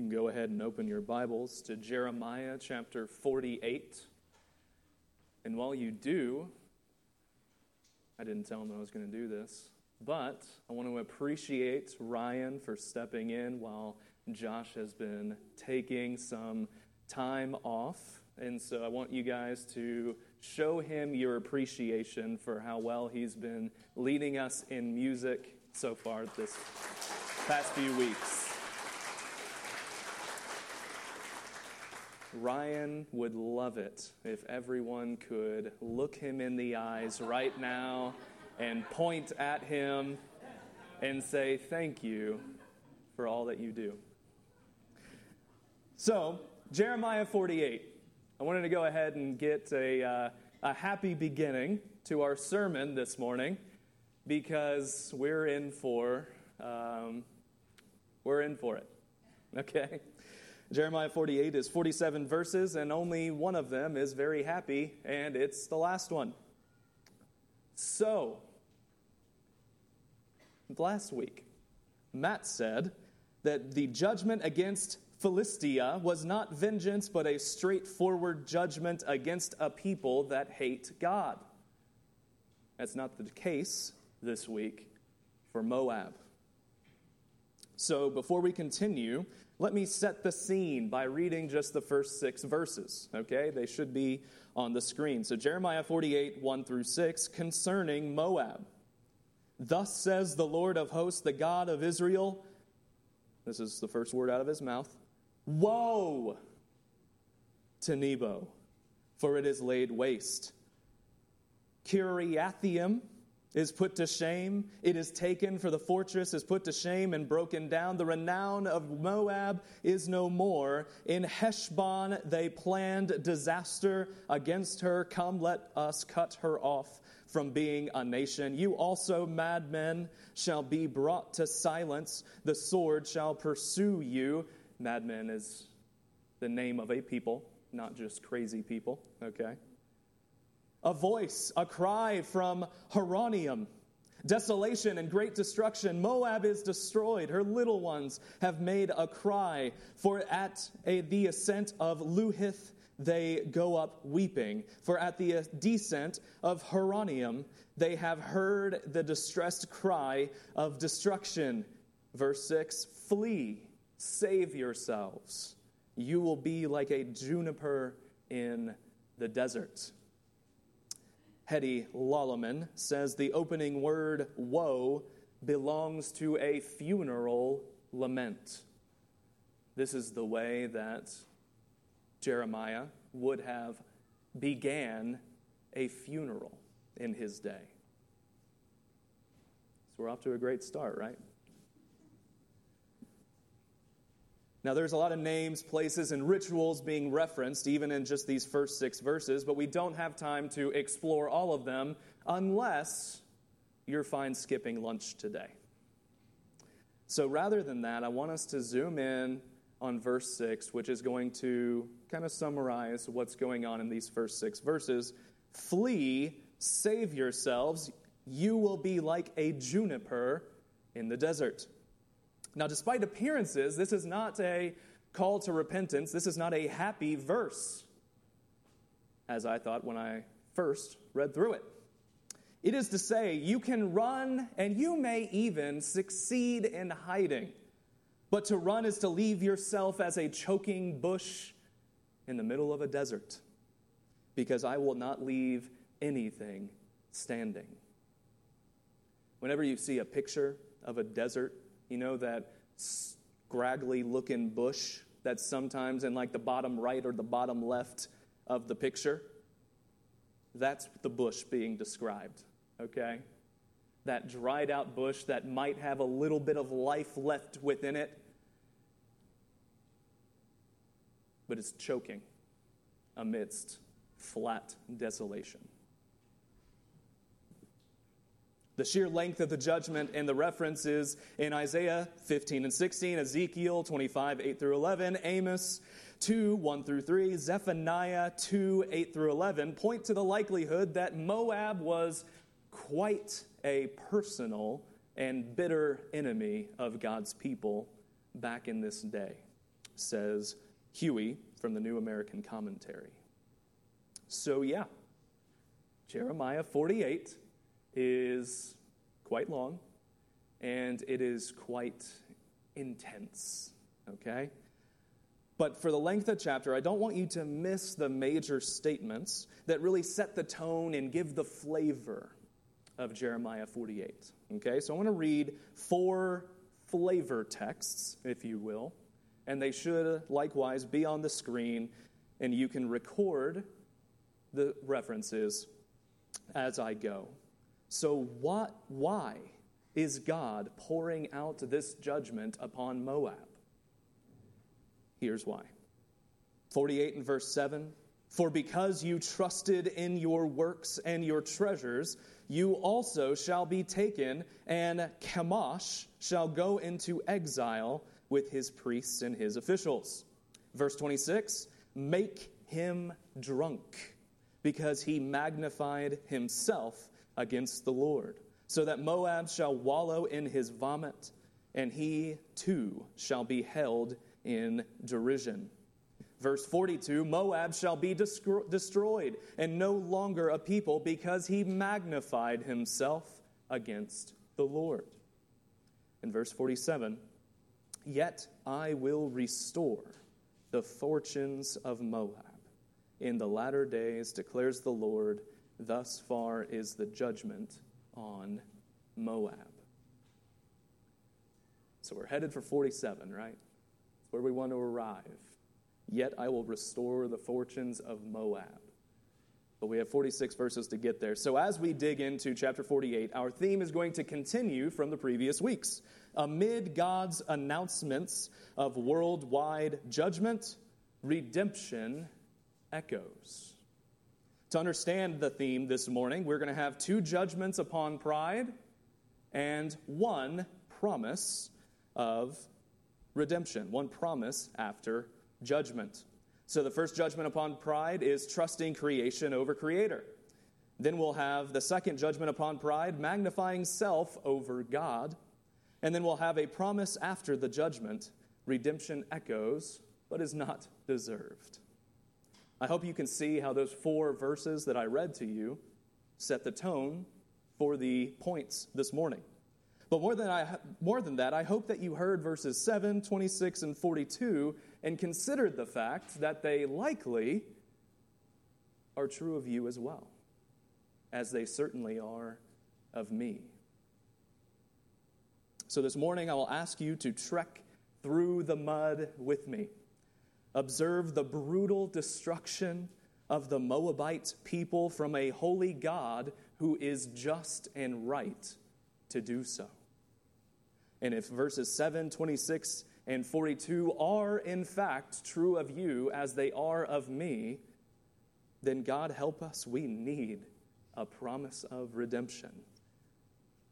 You can go ahead and open your Bibles to Jeremiah chapter 48. And while you do, I didn't tell him I was going to do this, but I want to appreciate Ryan for stepping in while Josh has been taking some time off. And so I want you guys to show him your appreciation for how well he's been leading us in music so far this past few weeks. Ryan would love it if everyone could look him in the eyes right now and point at him and say, Thank you for all that you do. So, Jeremiah 48. I wanted to go ahead and get a, uh, a happy beginning to our sermon this morning because we're in for um, we're in for it. Okay? Jeremiah 48 is 47 verses, and only one of them is very happy, and it's the last one. So, last week, Matt said that the judgment against Philistia was not vengeance, but a straightforward judgment against a people that hate God. That's not the case this week for Moab. So, before we continue, let me set the scene by reading just the first six verses, okay? They should be on the screen. So, Jeremiah 48, 1 through 6, concerning Moab. Thus says the Lord of hosts, the God of Israel. This is the first word out of his mouth. Woe to Nebo, for it is laid waste. Kiriathaim is put to shame. It is taken, for the fortress is put to shame and broken down. The renown of Moab is no more. In Heshbon they planned disaster against her. Come, let us cut her off from being a nation. You also, madmen, shall be brought to silence. The sword shall pursue you. Madmen is the name of a people, not just crazy people, okay? A voice, a cry from Horonaim. Desolation and great destruction. Moab is destroyed. Her little ones have made a cry. For at a, the ascent of Luhith they go up weeping. For at the descent of Horonaim they have heard the distressed cry of destruction. Verse 6 Flee, save yourselves. You will be like a juniper in the desert. Hetty Lalleman says the opening word, woe, belongs to a funeral lament. This is the way that Jeremiah would have began a funeral in his day. So we're off to a great start, right? Now, there's a lot of names, places, and rituals being referenced, even in just these first six verses, but we don't have time to explore all of them unless you're fine skipping lunch today. So, rather than that, I want us to zoom in on verse 6, which is going to kind of summarize what's going on in these first six verses. Flee, save yourselves, you will be like a juniper in the desert. Now, despite appearances, this is not a call to repentance. This is not a happy verse, as I thought when I first read through it. It is to say, you can run and you may even succeed in hiding. But to run is to leave yourself as a choking bush in the middle of a desert, because I will not leave anything standing. Whenever you see a picture of a desert you know, that scraggly looking bush that's sometimes in like the bottom right or the bottom left of the picture? That's the bush being described, okay? That dried out bush that might have a little bit of life left within it, but it's choking amidst flat desolation. The sheer length of the judgment and the references in Isaiah 15 and 16, Ezekiel 25, 8 through 11, Amos 2, 1 through 3, Zephaniah 2, 8 through 11 point to the likelihood that Moab was quite a personal and bitter enemy of God's people back in this day. says Huey from the New American Commentary. So, yeah, Jeremiah 48 is quite long and it is quite intense, okay? But for the length of chapter, I don't want you to miss the major statements that really set the tone and give the flavor of Jeremiah 48. Okay, so I want to read four flavor texts, if you will, and they should likewise be on the screen, and you can record the references as I go. So, what, why is God pouring out this judgment upon Moab? Here's why. 48 and verse 7 For because you trusted in your works and your treasures, you also shall be taken, and Chemosh shall go into exile with his priests and his officials. Verse 26 Make him drunk, because he magnified himself against the Lord, so that Moab shall wallow in his vomit, and he too shall be held in derision. Verse 42 Moab shall be destroyed and no longer a people because he magnified himself against the Lord. In verse 47 Yet I will restore the fortunes of Moab. In the latter days, declares the Lord, thus far is the judgment on Moab. So we're headed for 47, right? where we want to arrive. Yet I will restore the fortunes of Moab. But we have 46 verses to get there. So as we dig into chapter 48, our theme is going to continue from the previous weeks. Amid God's announcements of worldwide judgment, redemption echoes. To understand the theme this morning, we're going to have two judgments upon pride and one promise of redemption, one promise after judgment. So the first judgment upon pride is trusting creation over creator. Then we'll have the second judgment upon pride, magnifying self over God. And then we'll have a promise after the judgment redemption echoes, but is not deserved. I hope you can see how those four verses that I read to you set the tone for the points this morning. But more than, I, more than that, I hope that you heard verses 7, 26, and 42 and considered the fact that they likely are true of you as well, as they certainly are of me. So this morning, I will ask you to trek through the mud with me. Observe the brutal destruction of the Moabite people from a holy God who is just and right to do so. And if verses 7, 26, and 42 are in fact true of you as they are of me, then God help us. We need a promise of redemption.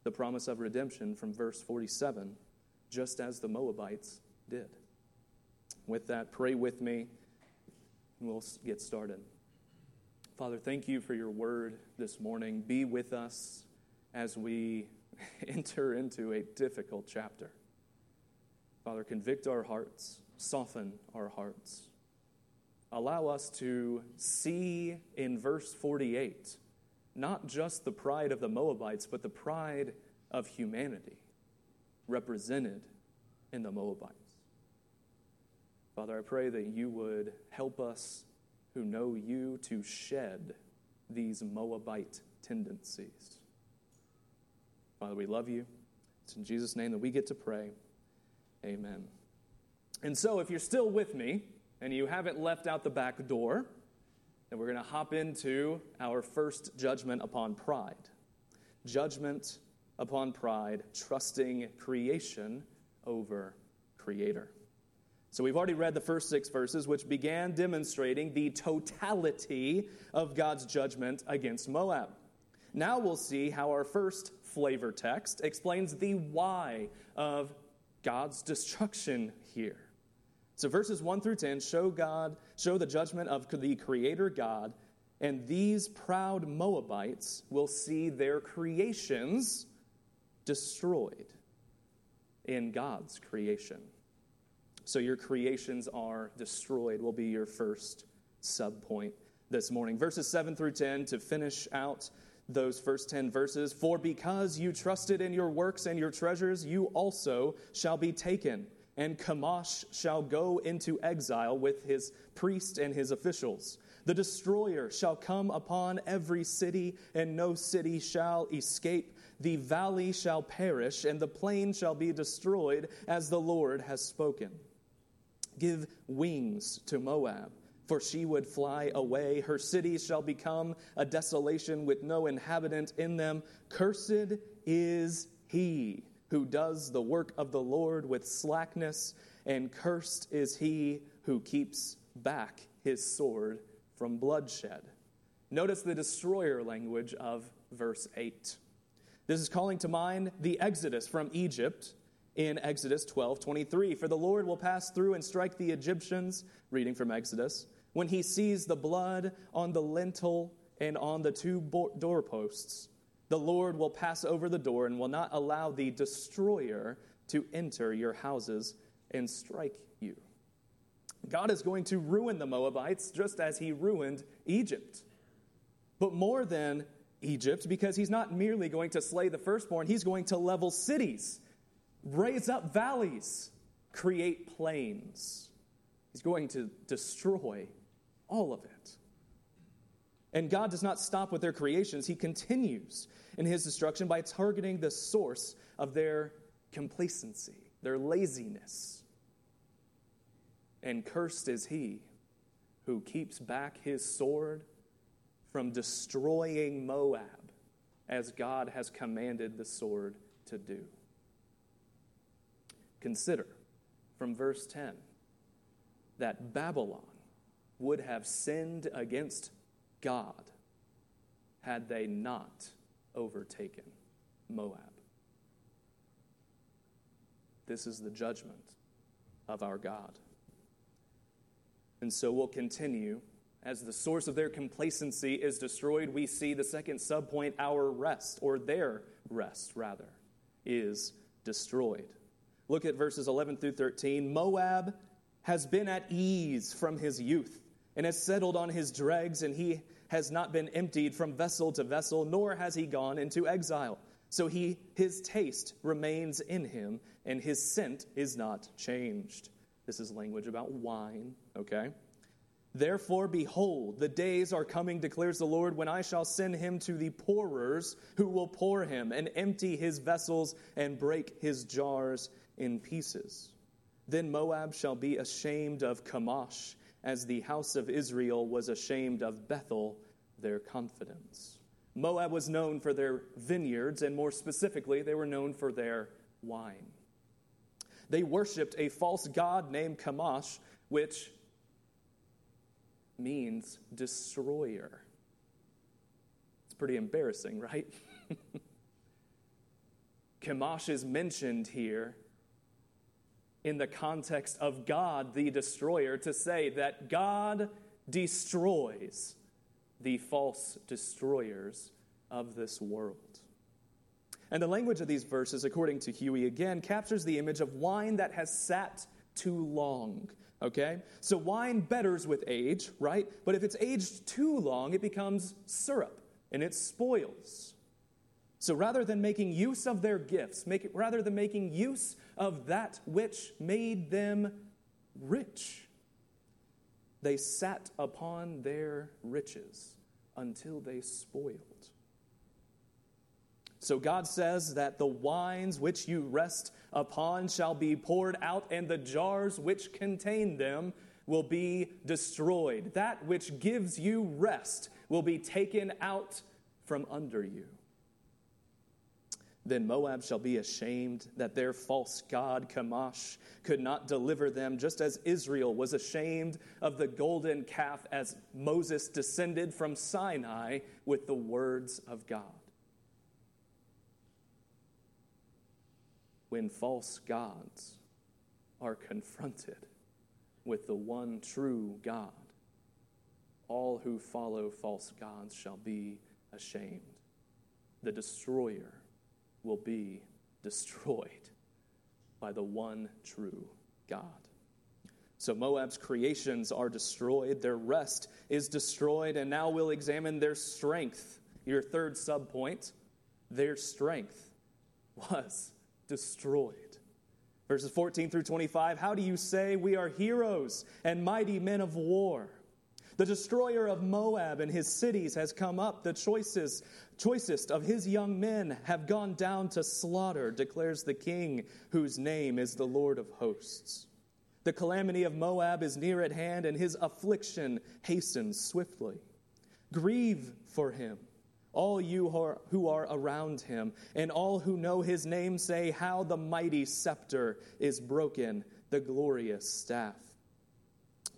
The promise of redemption from verse 47, just as the Moabites did. With that, pray with me, and we'll get started. Father, thank you for your word this morning. Be with us as we enter into a difficult chapter. Father, convict our hearts, soften our hearts. Allow us to see in verse 48 not just the pride of the Moabites, but the pride of humanity represented in the Moabites. Father, I pray that you would help us who know you to shed these Moabite tendencies. Father, we love you. It's in Jesus' name that we get to pray. Amen. And so, if you're still with me and you haven't left out the back door, then we're going to hop into our first judgment upon pride. Judgment upon pride, trusting creation over creator. So, we've already read the first six verses, which began demonstrating the totality of God's judgment against Moab. Now we'll see how our first flavor text explains the why of God's destruction here. So verses 1 through 10 show God, show the judgment of the creator God, and these proud Moabites will see their creations destroyed in God's creation. So your creations are destroyed, will be your first sub point this morning. Verses 7 through 10 to finish out those first 10 verses. For because you trusted in your works and your treasures, you also shall be taken. And Chemosh shall go into exile with his priest and his officials. The destroyer shall come upon every city, and no city shall escape. The valley shall perish, and the plain shall be destroyed, as the Lord has spoken. Give wings to Moab for she would fly away. Her cities shall become a desolation with no inhabitant in them. Cursed is he who does the work of the Lord with slackness, and cursed is he who keeps back his sword from bloodshed. Notice the destroyer language of verse 8. This is calling to mind the exodus from Egypt in Exodus 12 23. For the Lord will pass through and strike the Egyptians, reading from Exodus when he sees the blood on the lintel and on the two doorposts, the Lord will pass over the door and will not allow the destroyer to enter your houses and strike you. God is going to ruin the Moabites just as he ruined Egypt. But more than Egypt, because he's not merely going to slay the firstborn, he's going to level cities, raise up valleys, create plains. He's going to destroy all of it. And God does not stop with their creations, He continues in His destruction by targeting the source of their complacency, their laziness. And cursed is he who keeps back his sword from destroying Moab as God has commanded the sword to do. Consider from verse 10 that Babylon would have sinned against God had they not overtaken Moab. This is the judgment of our God. And so we'll continue. As the source of their complacency is destroyed, we see the second subpoint, our rest, or their rest, rather, is destroyed. Look at verses 11 through 13. Moab has been at ease from his youth and has settled on his dregs, and he has not been emptied from vessel to vessel, nor has he gone into exile. So he, his taste remains in him, and his scent is not changed. This is language about wine, okay? Therefore, behold, the days are coming, declares the Lord, when I shall send him to the pourers, who will pour him and empty his vessels and break his jars in pieces. Then Moab shall be ashamed of Chemosh as the house of Israel was ashamed of Bethel, their confidence. Moab was known for their vineyards, and more specifically, they were known for their wine. They worshiped a false god named Chemosh, which means destroyer. It's pretty embarrassing, right? Chemosh is mentioned here in the context of God, the destroyer, to say that God destroys the false destroyers of this world. And the language of these verses, according to Huey again, captures the image of wine that has sat too long. Okay? So wine betters with age, right? But if it's aged too long, it becomes syrup and it spoils. So rather than making use of their gifts, it, rather than making use of that which made them rich, they sat upon their riches until they spoiled. So God says that the wines which you rest upon shall be poured out, and the jars which contain them will be destroyed. That which gives you rest will be taken out from under you. Then Moab shall be ashamed that their false god Chemosh could not deliver them, just as Israel was ashamed of the golden calf as Moses descended from Sinai with the words of God. When false gods are confronted with the one true God, all who follow false gods shall be ashamed. The destroyer will be destroyed by the one true God. So Moab's creations are destroyed, their rest is destroyed, and now we'll examine their strength. Your third subpoint their strength was destroyed. Verses 14 through 25 How do you say we are heroes and mighty men of war? The destroyer of Moab and his cities has come up. The choicest, choicest of his young men have gone down to slaughter, declares the king, whose name is the Lord of hosts. The calamity of Moab is near at hand, and his affliction hastens swiftly. Grieve for him, all you who are around him, and all who know his name say, How the mighty scepter is broken, the glorious staff.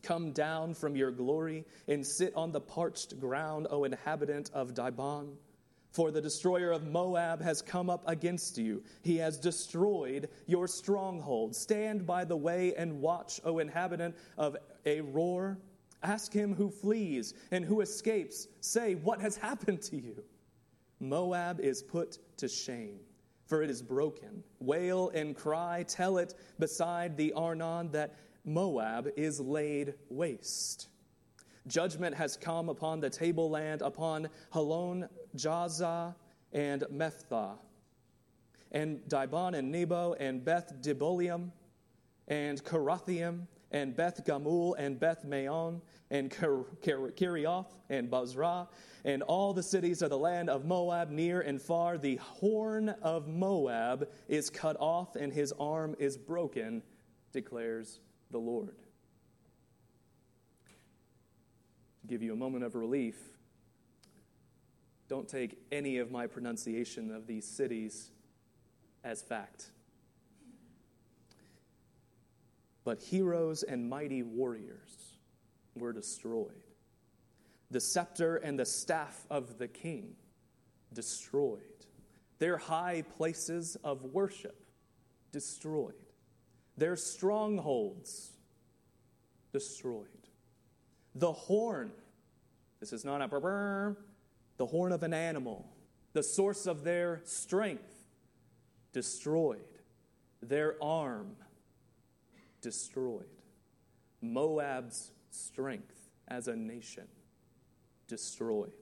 Come down from your glory and sit on the parched ground, O inhabitant of Dibon. For the destroyer of Moab has come up against you. He has destroyed your stronghold. Stand by the way and watch, O inhabitant of Aroer. Ask him who flees and who escapes. Say, What has happened to you? Moab is put to shame, for it is broken. Wail and cry, tell it beside the Arnon that Moab is laid waste. Judgment has come upon the tableland, upon Halon, Jahzah, and Mephthah, and Dibon and Nebo, and Beth Dibolium, and Kiriathaim, and Beth Gamul, and Beth Maon, and Kerioth, and Bozrah, and all the cities of the land of Moab, near and far. The horn of Moab is cut off, and his arm is broken, declares the Lord. To give you a moment of relief, don't take any of my pronunciation of these cities as fact. But heroes and mighty warriors were destroyed. The scepter and the staff of the king destroyed. Their high places of worship destroyed. Their strongholds destroyed. The horn, this is not a the horn of an animal, the source of their strength, destroyed. Their arm, destroyed. Moab's strength as a nation, destroyed.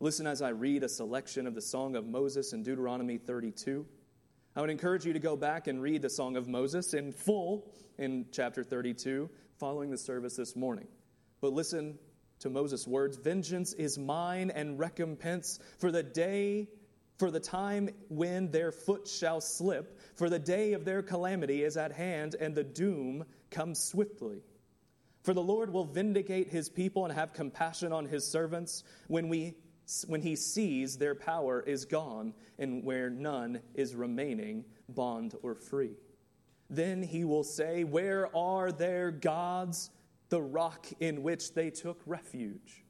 Listen as I read a selection of the Song of Moses in Deuteronomy 32. I would encourage you to go back and read the Song of Moses in full in chapter 32 following the service this morning. But listen to Moses' words Vengeance is mine and recompense for the day, for the time when their foot shall slip, for the day of their calamity is at hand, and the doom comes swiftly. For the Lord will vindicate his people and have compassion on his servants when we when he sees their power is gone and where none is remaining, bond or free. Then he will say, Where are their gods, the rock in which they took refuge?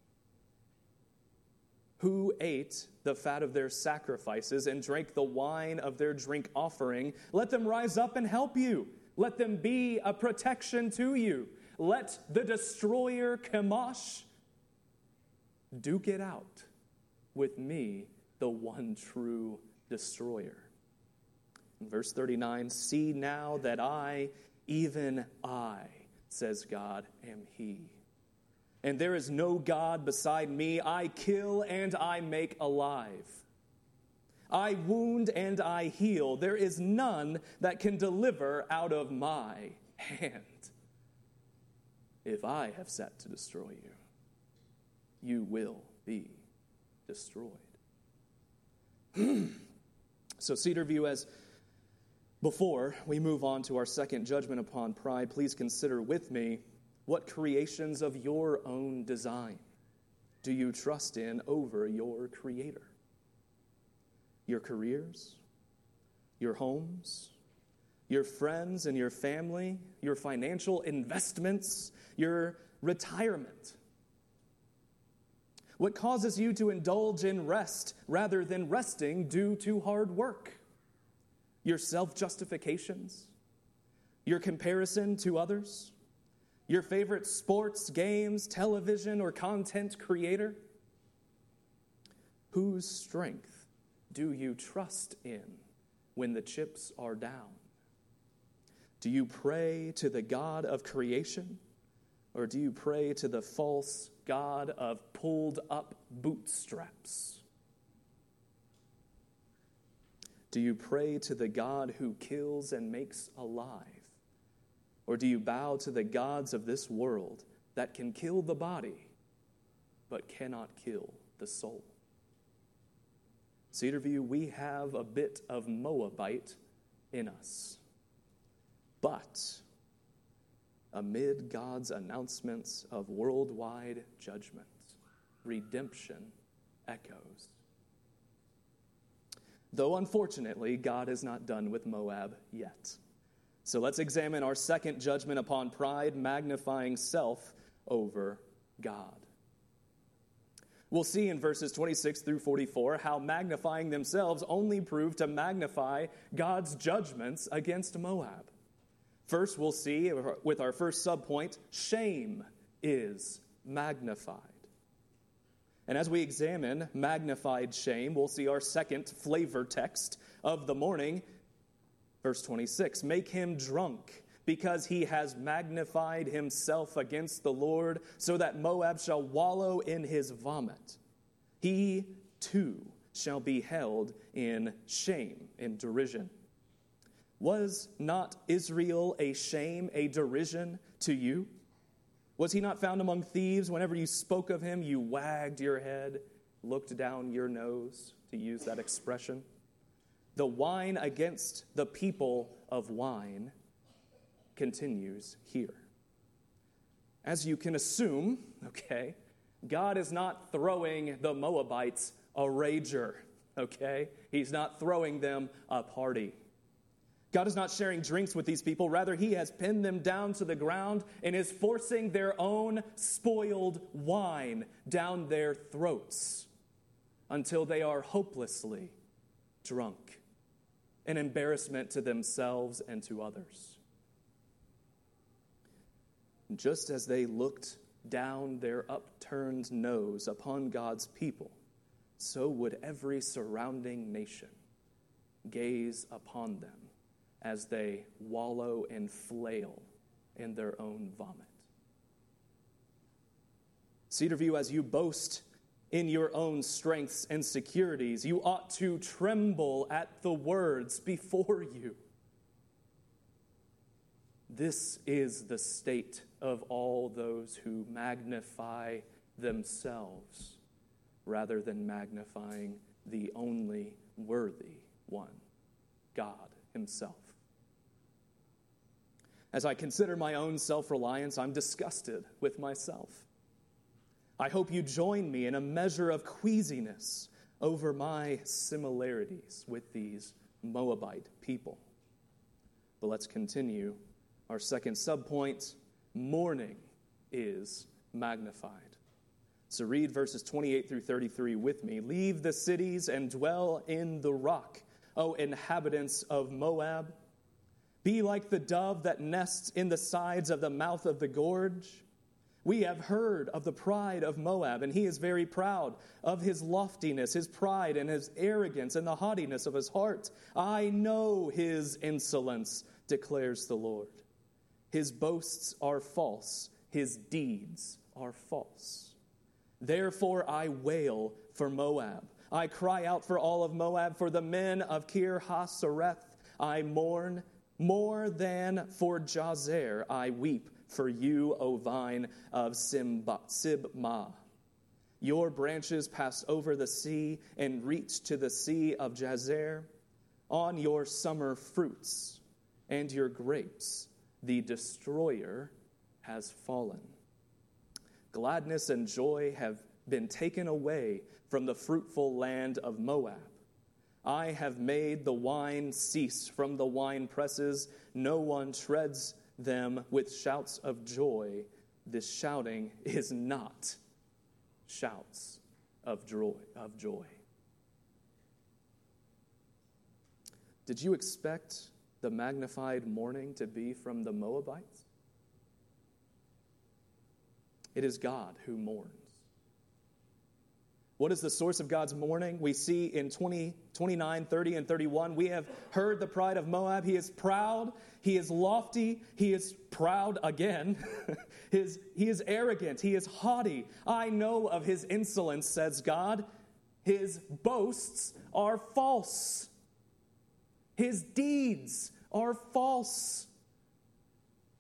Who ate the fat of their sacrifices and drank the wine of their drink offering? Let them rise up and help you. Let them be a protection to you. Let the destroyer Chemosh duke it out with me, the one true destroyer. In verse 39, see now that I, even I, says God, am He. And there is no God beside me. I kill and I make alive. I wound and I heal. There is none that can deliver out of my hand. If I have set to destroy you, you will be destroyed. so, Cedar View, as before we move on to our second judgment upon pride, please consider with me what creations of your own design do you trust in over your Creator? Your careers, your homes, your friends and your family, your financial investments, your retirement what causes you to indulge in rest rather than resting due to hard work? Your self justifications? Your comparison to others? Your favorite sports, games, television, or content creator? Whose strength do you trust in when the chips are down? Do you pray to the God of creation? Or do you pray to the false God of pulled up bootstraps? Do you pray to the God who kills and makes alive? Or do you bow to the gods of this world that can kill the body but cannot kill the soul? Cedarview, we have a bit of Moabite in us. But amid God's announcements of worldwide judgment, redemption echoes. Though unfortunately, God is not done with Moab yet. So let's examine our second judgment upon pride, magnifying self over God. We'll see in verses 26 through 44 how magnifying themselves only proved to magnify God's judgments against Moab. First, we'll see with our first subpoint shame is magnified. And as we examine magnified shame, we'll see our second flavor text of the morning, verse 26. Make him drunk because he has magnified himself against the Lord, so that Moab shall wallow in his vomit. He too shall be held in shame, in derision. Was not Israel a shame, a derision to you? Was he not found among thieves? Whenever you spoke of him, you wagged your head, looked down your nose, to use that expression. The wine against the people of wine continues here. As you can assume, okay, God is not throwing the Moabites a rager, okay? He's not throwing them a party. God is not sharing drinks with these people. Rather, He has pinned them down to the ground and is forcing their own spoiled wine down their throats until they are hopelessly drunk, an embarrassment to themselves and to others. Just as they looked down their upturned nose upon God's people, so would every surrounding nation gaze upon them as they wallow and flail in their own vomit. Cedarview, as you boast in your own strengths and securities, you ought to tremble at the words before you. This is the state of all those who magnify themselves rather than magnifying the only worthy one, God Himself. As I consider my own self reliance, I'm disgusted with myself. I hope you join me in a measure of queasiness over my similarities with these Moabite people. But let's continue. Our second subpoint mourning is magnified. So read verses 28 through 33 with me. Leave the cities and dwell in the rock, O inhabitants of Moab. Be like the dove that nests in the sides of the mouth of the gorge. We have heard of the pride of Moab, and he is very proud of his loftiness, his pride, and his arrogance, and the haughtiness of his heart. I know his insolence, declares the Lord. His boasts are false, his deeds are false. Therefore I wail for Moab. I cry out for all of Moab, for the men of Kir Hasareth. I mourn more than for Jazer, I weep for you, O vine of Sibmah. Your branches passed over the sea and reached to the sea of Jazer. On your summer fruits and your grapes, the destroyer has fallen. Gladness and joy have been taken away from the fruitful land of Moab. I have made the wine cease from the wine presses. No one treads them with shouts of joy. This shouting is not shouts of joy. Of joy. Did you expect the magnified mourning to be from the Moabites? It is God who mourns. What is the source of God's mourning? We see in 20, 29, 30, and 31. We have heard the pride of Moab. He is proud. He is lofty. He is proud again. his, he is arrogant. He is haughty. I know of his insolence, says God. His boasts are false. His deeds are false.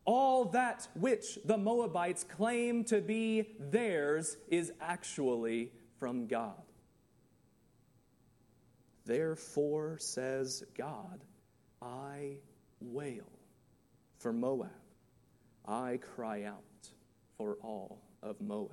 All that which the Moabites claim to be theirs is actually from God. Therefore, says God, I wail for Moab. I cry out for all of Moab.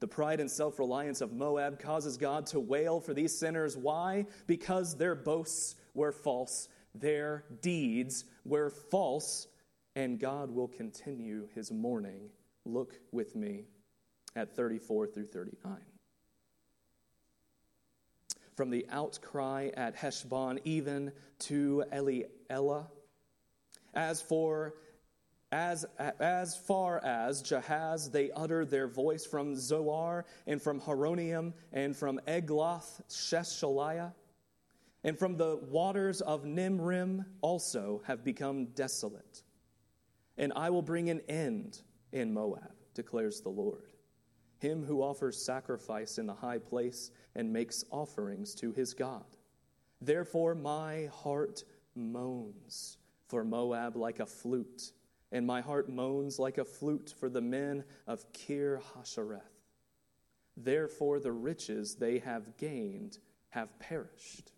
The pride and self reliance of Moab causes God to wail for these sinners. Why? Because their boasts were false, their deeds were false, and God will continue his mourning. Look with me at 34 through 39 from the outcry at Heshbon even to Elealeh. As for as, as far as Jahaz, they utter their voice from Zoar and from Horonaim and from Egloth Sheshaliah. And from the waters of Nimrim also have become desolate. And I will bring an end in Moab, declares the Lord him who offers sacrifice in the high place and makes offerings to his God. Therefore, my heart moans for Moab like a flute, and my heart moans like a flute for the men of Kir Hashareth. Therefore, the riches they have gained have perished.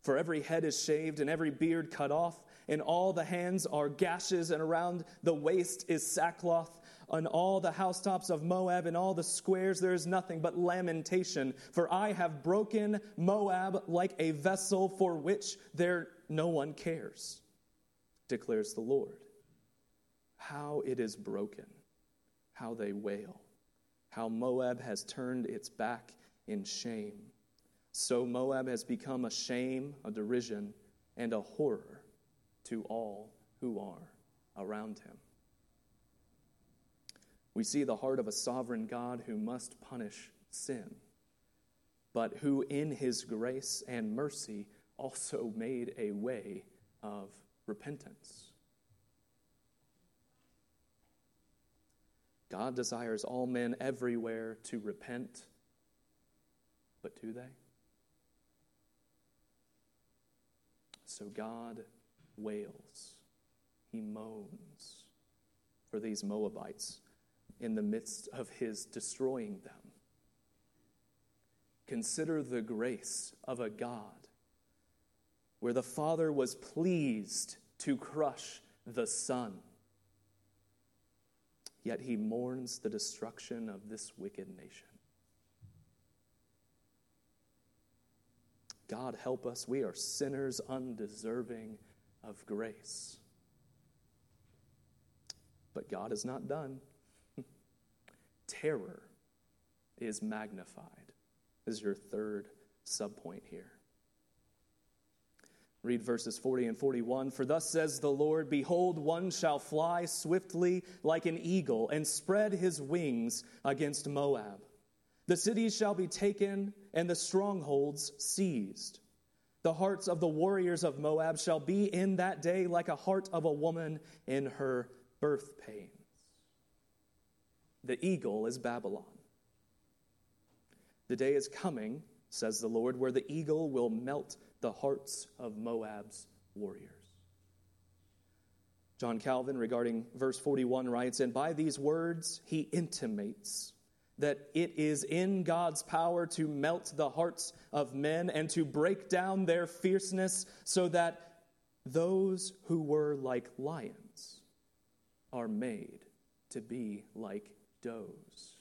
For every head is shaved and every beard cut off, and all the hands are gashes, and around the waist is sackcloth on all the housetops of Moab and all the squares there is nothing but lamentation. For I have broken Moab like a vessel for which there no one cares, declares the Lord. How it is broken, how they wail, how Moab has turned its back in shame. So Moab has become a shame, a derision, and a horror to all who are around him. We see the heart of a sovereign God who must punish sin, but who, in his grace and mercy, also made a way of repentance. God desires all men everywhere to repent, but do they? So God wails, he moans for these Moabites in the midst of his destroying them. Consider the grace of a God where the Father was pleased to crush the Son. Yet he mourns the destruction of this wicked nation. God help us. We are sinners undeserving of grace. But God is not done terror is magnified. This is your third subpoint here. Read verses 40 and 41. For thus says the Lord Behold, one shall fly swiftly like an eagle and spread his wings against Moab. The cities shall be taken and the strongholds seized. The hearts of the warriors of Moab shall be in that day like a heart of a woman in her birth pain. The eagle is Babylon. The day is coming, says the Lord, where the eagle will melt the hearts of Moab's warriors. John Calvin, regarding verse 41, writes, And by these words he intimates that it is in God's power to melt the hearts of men and to break down their fierceness so that those who were like lions are made to be like does.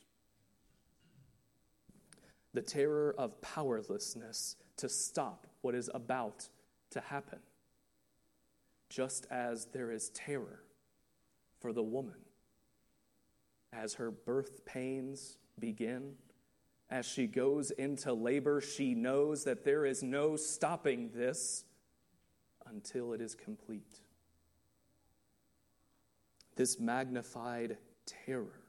The terror of powerlessness to stop what is about to happen. Just as there is terror for the woman as her birth pains begin. As she goes into labor, she knows that there is no stopping this until it is complete. This magnified terror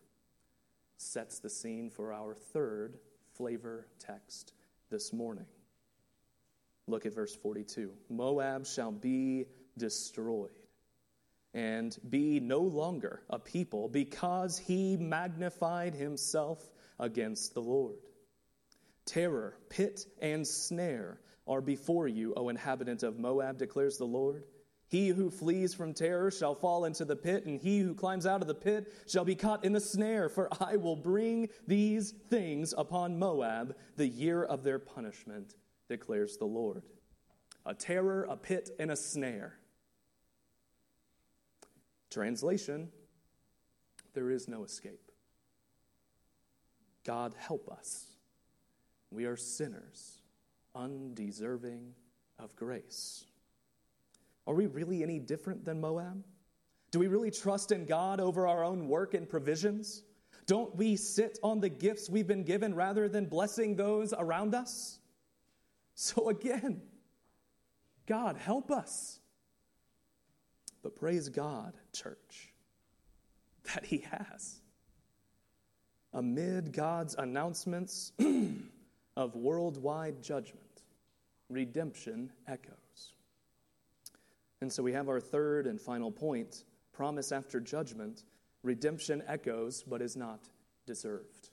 sets the scene for our third flavor text this morning. Look at verse 42. Moab shall be destroyed and be no longer a people because he magnified himself against the Lord. Terror, pit, and snare are before you, O inhabitant of Moab, declares the Lord. He who flees from terror shall fall into the pit, and he who climbs out of the pit shall be caught in the snare, for I will bring these things upon Moab the year of their punishment, declares the Lord. A terror, a pit, and a snare. Translation There is no escape. God help us. We are sinners, undeserving of grace. Are we really any different than Moab? Do we really trust in God over our own work and provisions? Don't we sit on the gifts we've been given rather than blessing those around us? So, again, God, help us. But praise God, church, that He has. Amid God's announcements of worldwide judgment, redemption echoes. And so we have our third and final point promise after judgment. Redemption echoes, but is not deserved.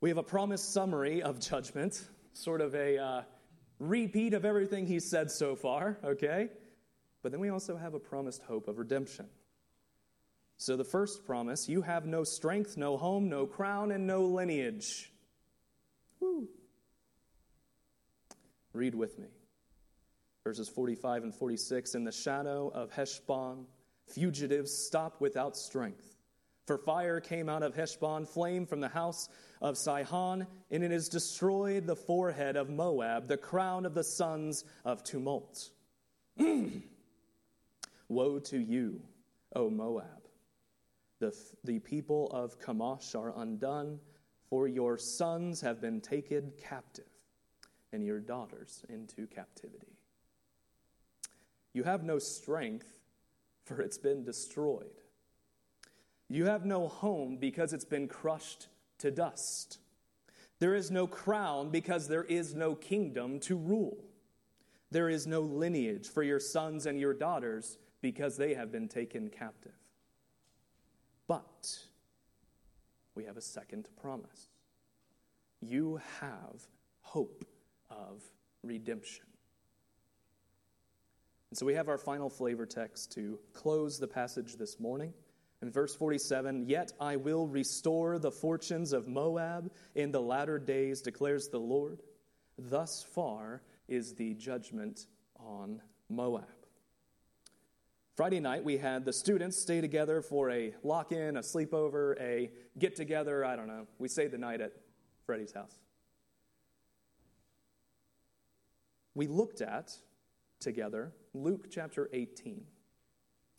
We have a promised summary of judgment, sort of a uh, repeat of everything he's said so far, okay? But then we also have a promised hope of redemption. So the first promise you have no strength, no home, no crown, and no lineage. Woo. Read with me verses 45 and 46 In the shadow of Heshbon, fugitives stop without strength. For fire came out of Heshbon, flame from the house of Sihon, and it has destroyed the forehead of Moab, the crown of the sons of tumult. Woe to you, O Moab! The, the people of Chemosh are undone, for your sons have been taken captive, and your daughters into captivity. You have no strength, for it's been destroyed. You have no home because it's been crushed to dust. There is no crown because there is no kingdom to rule. There is no lineage for your sons and your daughters because they have been taken captive. But we have a second promise. You have hope of redemption. And so we have our final flavor text to close the passage this morning. In verse 47, yet I will restore the fortunes of Moab in the latter days, declares the Lord. Thus far is the judgment on Moab. Friday night, we had the students stay together for a lock in, a sleepover, a get together. I don't know. We stayed the night at Freddie's house. We looked at together Luke chapter 18,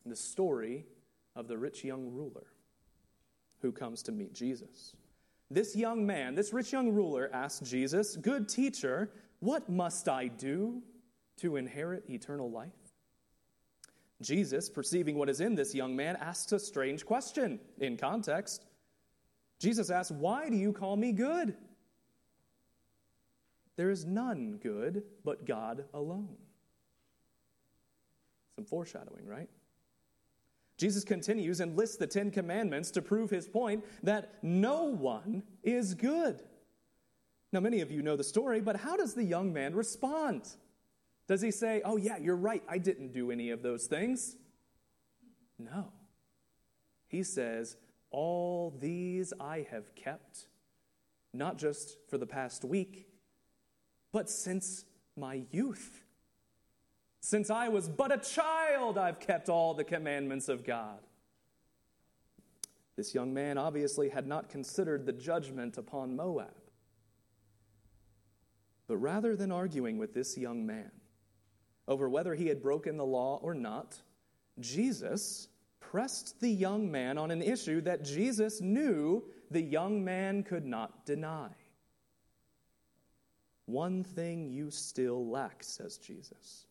the story of the rich young ruler who comes to meet Jesus. This young man, this rich young ruler, asked Jesus, Good teacher, what must I do to inherit eternal life? Jesus, perceiving what is in this young man, asks a strange question in context. Jesus asks, Why do you call me good? There is none good but God alone. Some foreshadowing, right? Jesus continues and lists the Ten Commandments to prove his point that no one is good. Now, many of you know the story, but how does the young man respond? Does he say, Oh, yeah, you're right, I didn't do any of those things? No. He says, All these I have kept, not just for the past week, but since my youth. Since I was but a child, I've kept all the commandments of God. This young man obviously had not considered the judgment upon Moab. But rather than arguing with this young man over whether he had broken the law or not, Jesus pressed the young man on an issue that Jesus knew the young man could not deny. One thing you still lack, says Jesus.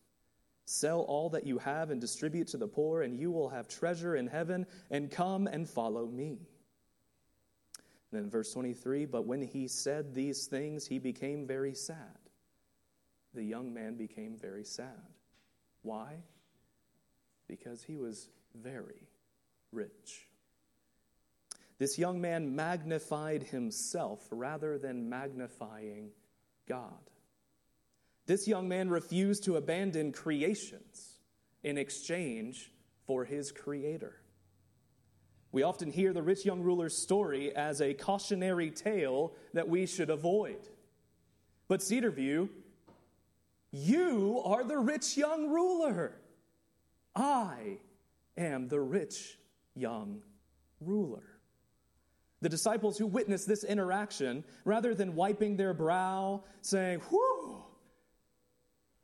Sell all that you have and distribute to the poor, and you will have treasure in heaven, and come and follow me. then verse 23 But when he said these things, he became very sad. The young man became very sad. Why? Because he was very rich. This young man magnified himself rather than magnifying God. This young man refused to abandon creations in exchange for his creator. We often hear the rich young ruler's story as a cautionary tale that we should avoid. But Cedarview, you are the rich young ruler. I am the rich young ruler. The disciples who witnessed this interaction, rather than wiping their brow, saying, Whew,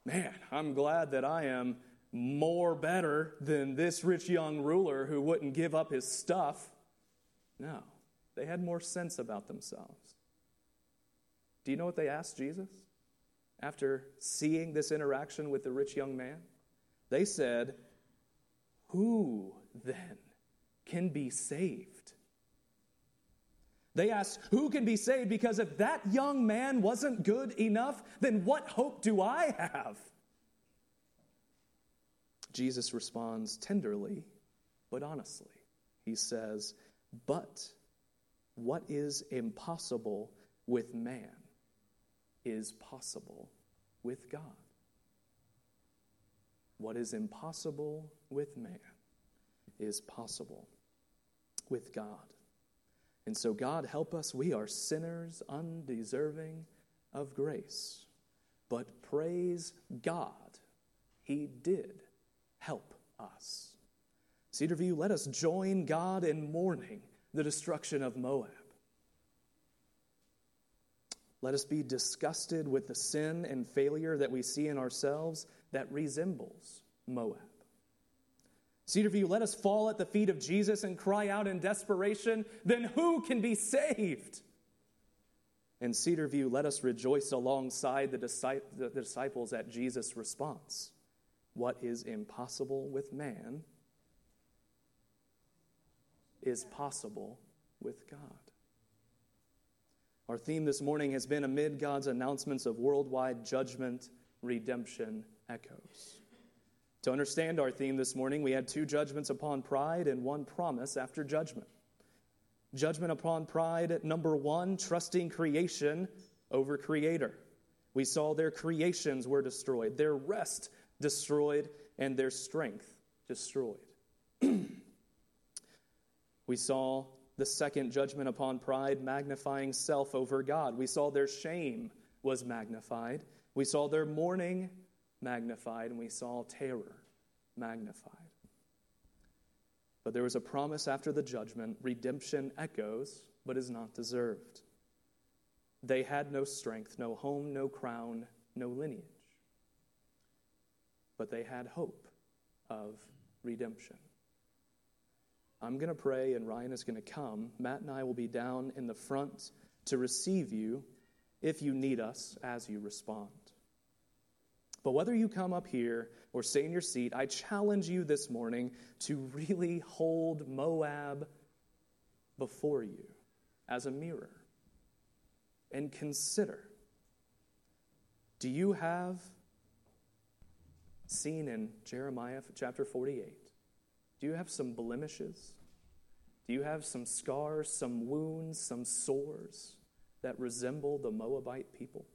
man, I'm glad that I am more better than this rich young ruler who wouldn't give up his stuff. No, they had more sense about themselves. Do you know what they asked Jesus after seeing this interaction with the rich young man? They said, Who then can be saved? They asked, Who can be saved? Because if that young man wasn't good enough, then what hope do I have? Jesus responds tenderly, but honestly. He says, But what is impossible with man is possible with God. What is impossible with man is possible with God. And so, God, help us. We are sinners, undeserving of grace. But praise God, He did help us. Cedarview, let us join God in mourning the destruction of Moab. Let us be disgusted with the sin and failure that we see in ourselves that resembles Moab. Cedarview, let us fall at the feet of Jesus and cry out in desperation, then who can be saved? And Cedarview, let us rejoice alongside the disciples at Jesus' response. What is impossible with man is possible with God. Our theme this morning has been amid God's announcements of worldwide judgment, redemption echoes. To understand our theme this morning, we had two judgments upon pride and one promise after judgment. Judgment upon pride, number one, trusting creation over creator. We saw their creations were destroyed, their rest destroyed and their strength destroyed. we saw the second judgment upon pride, magnifying self over God. We saw their shame was magnified. We saw their mourning magnified, and we saw terror magnified. But there was a promise after the judgment redemption echoes, but is not deserved. They had no strength, no home, no crown, no lineage but they had hope of redemption. I'm going to pray, and Ryan is going to come. Matt and I will be down in the front to receive you if you need us as you respond. But whether you come up here or stay in your seat, I challenge you this morning to really hold Moab before you as a mirror and consider do you have seen in Jeremiah chapter 48? Do you have some blemishes? Do you have some scars, some wounds, some sores that resemble the Moabite people?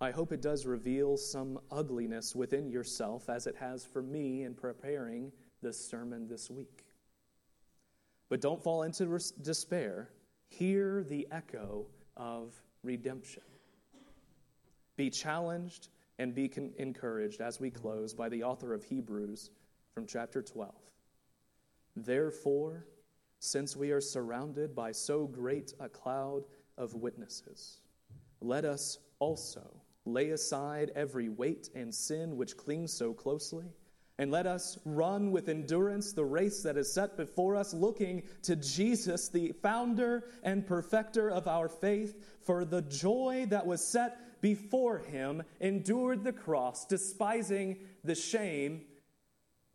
I hope it does reveal some ugliness within yourself, as it has for me in preparing this sermon this week. But don't fall into despair. Hear the echo of redemption. Be challenged and be con- encouraged as we close by the author of Hebrews from chapter 12. Therefore, since we are surrounded by so great a cloud of witnesses, let us also lay aside every weight and sin which clings so closely, and let us run with endurance the race that is set before us, looking to Jesus, the founder and perfecter of our faith, for the joy that was set before him, endured the cross, despising the shame,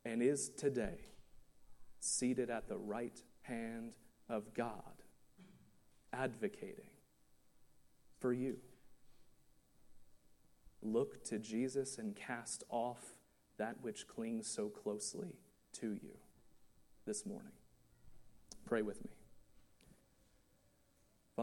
and is today seated at the right hand of God, advocating for you. Look to Jesus and cast off that which clings so closely to you this morning. Pray with me.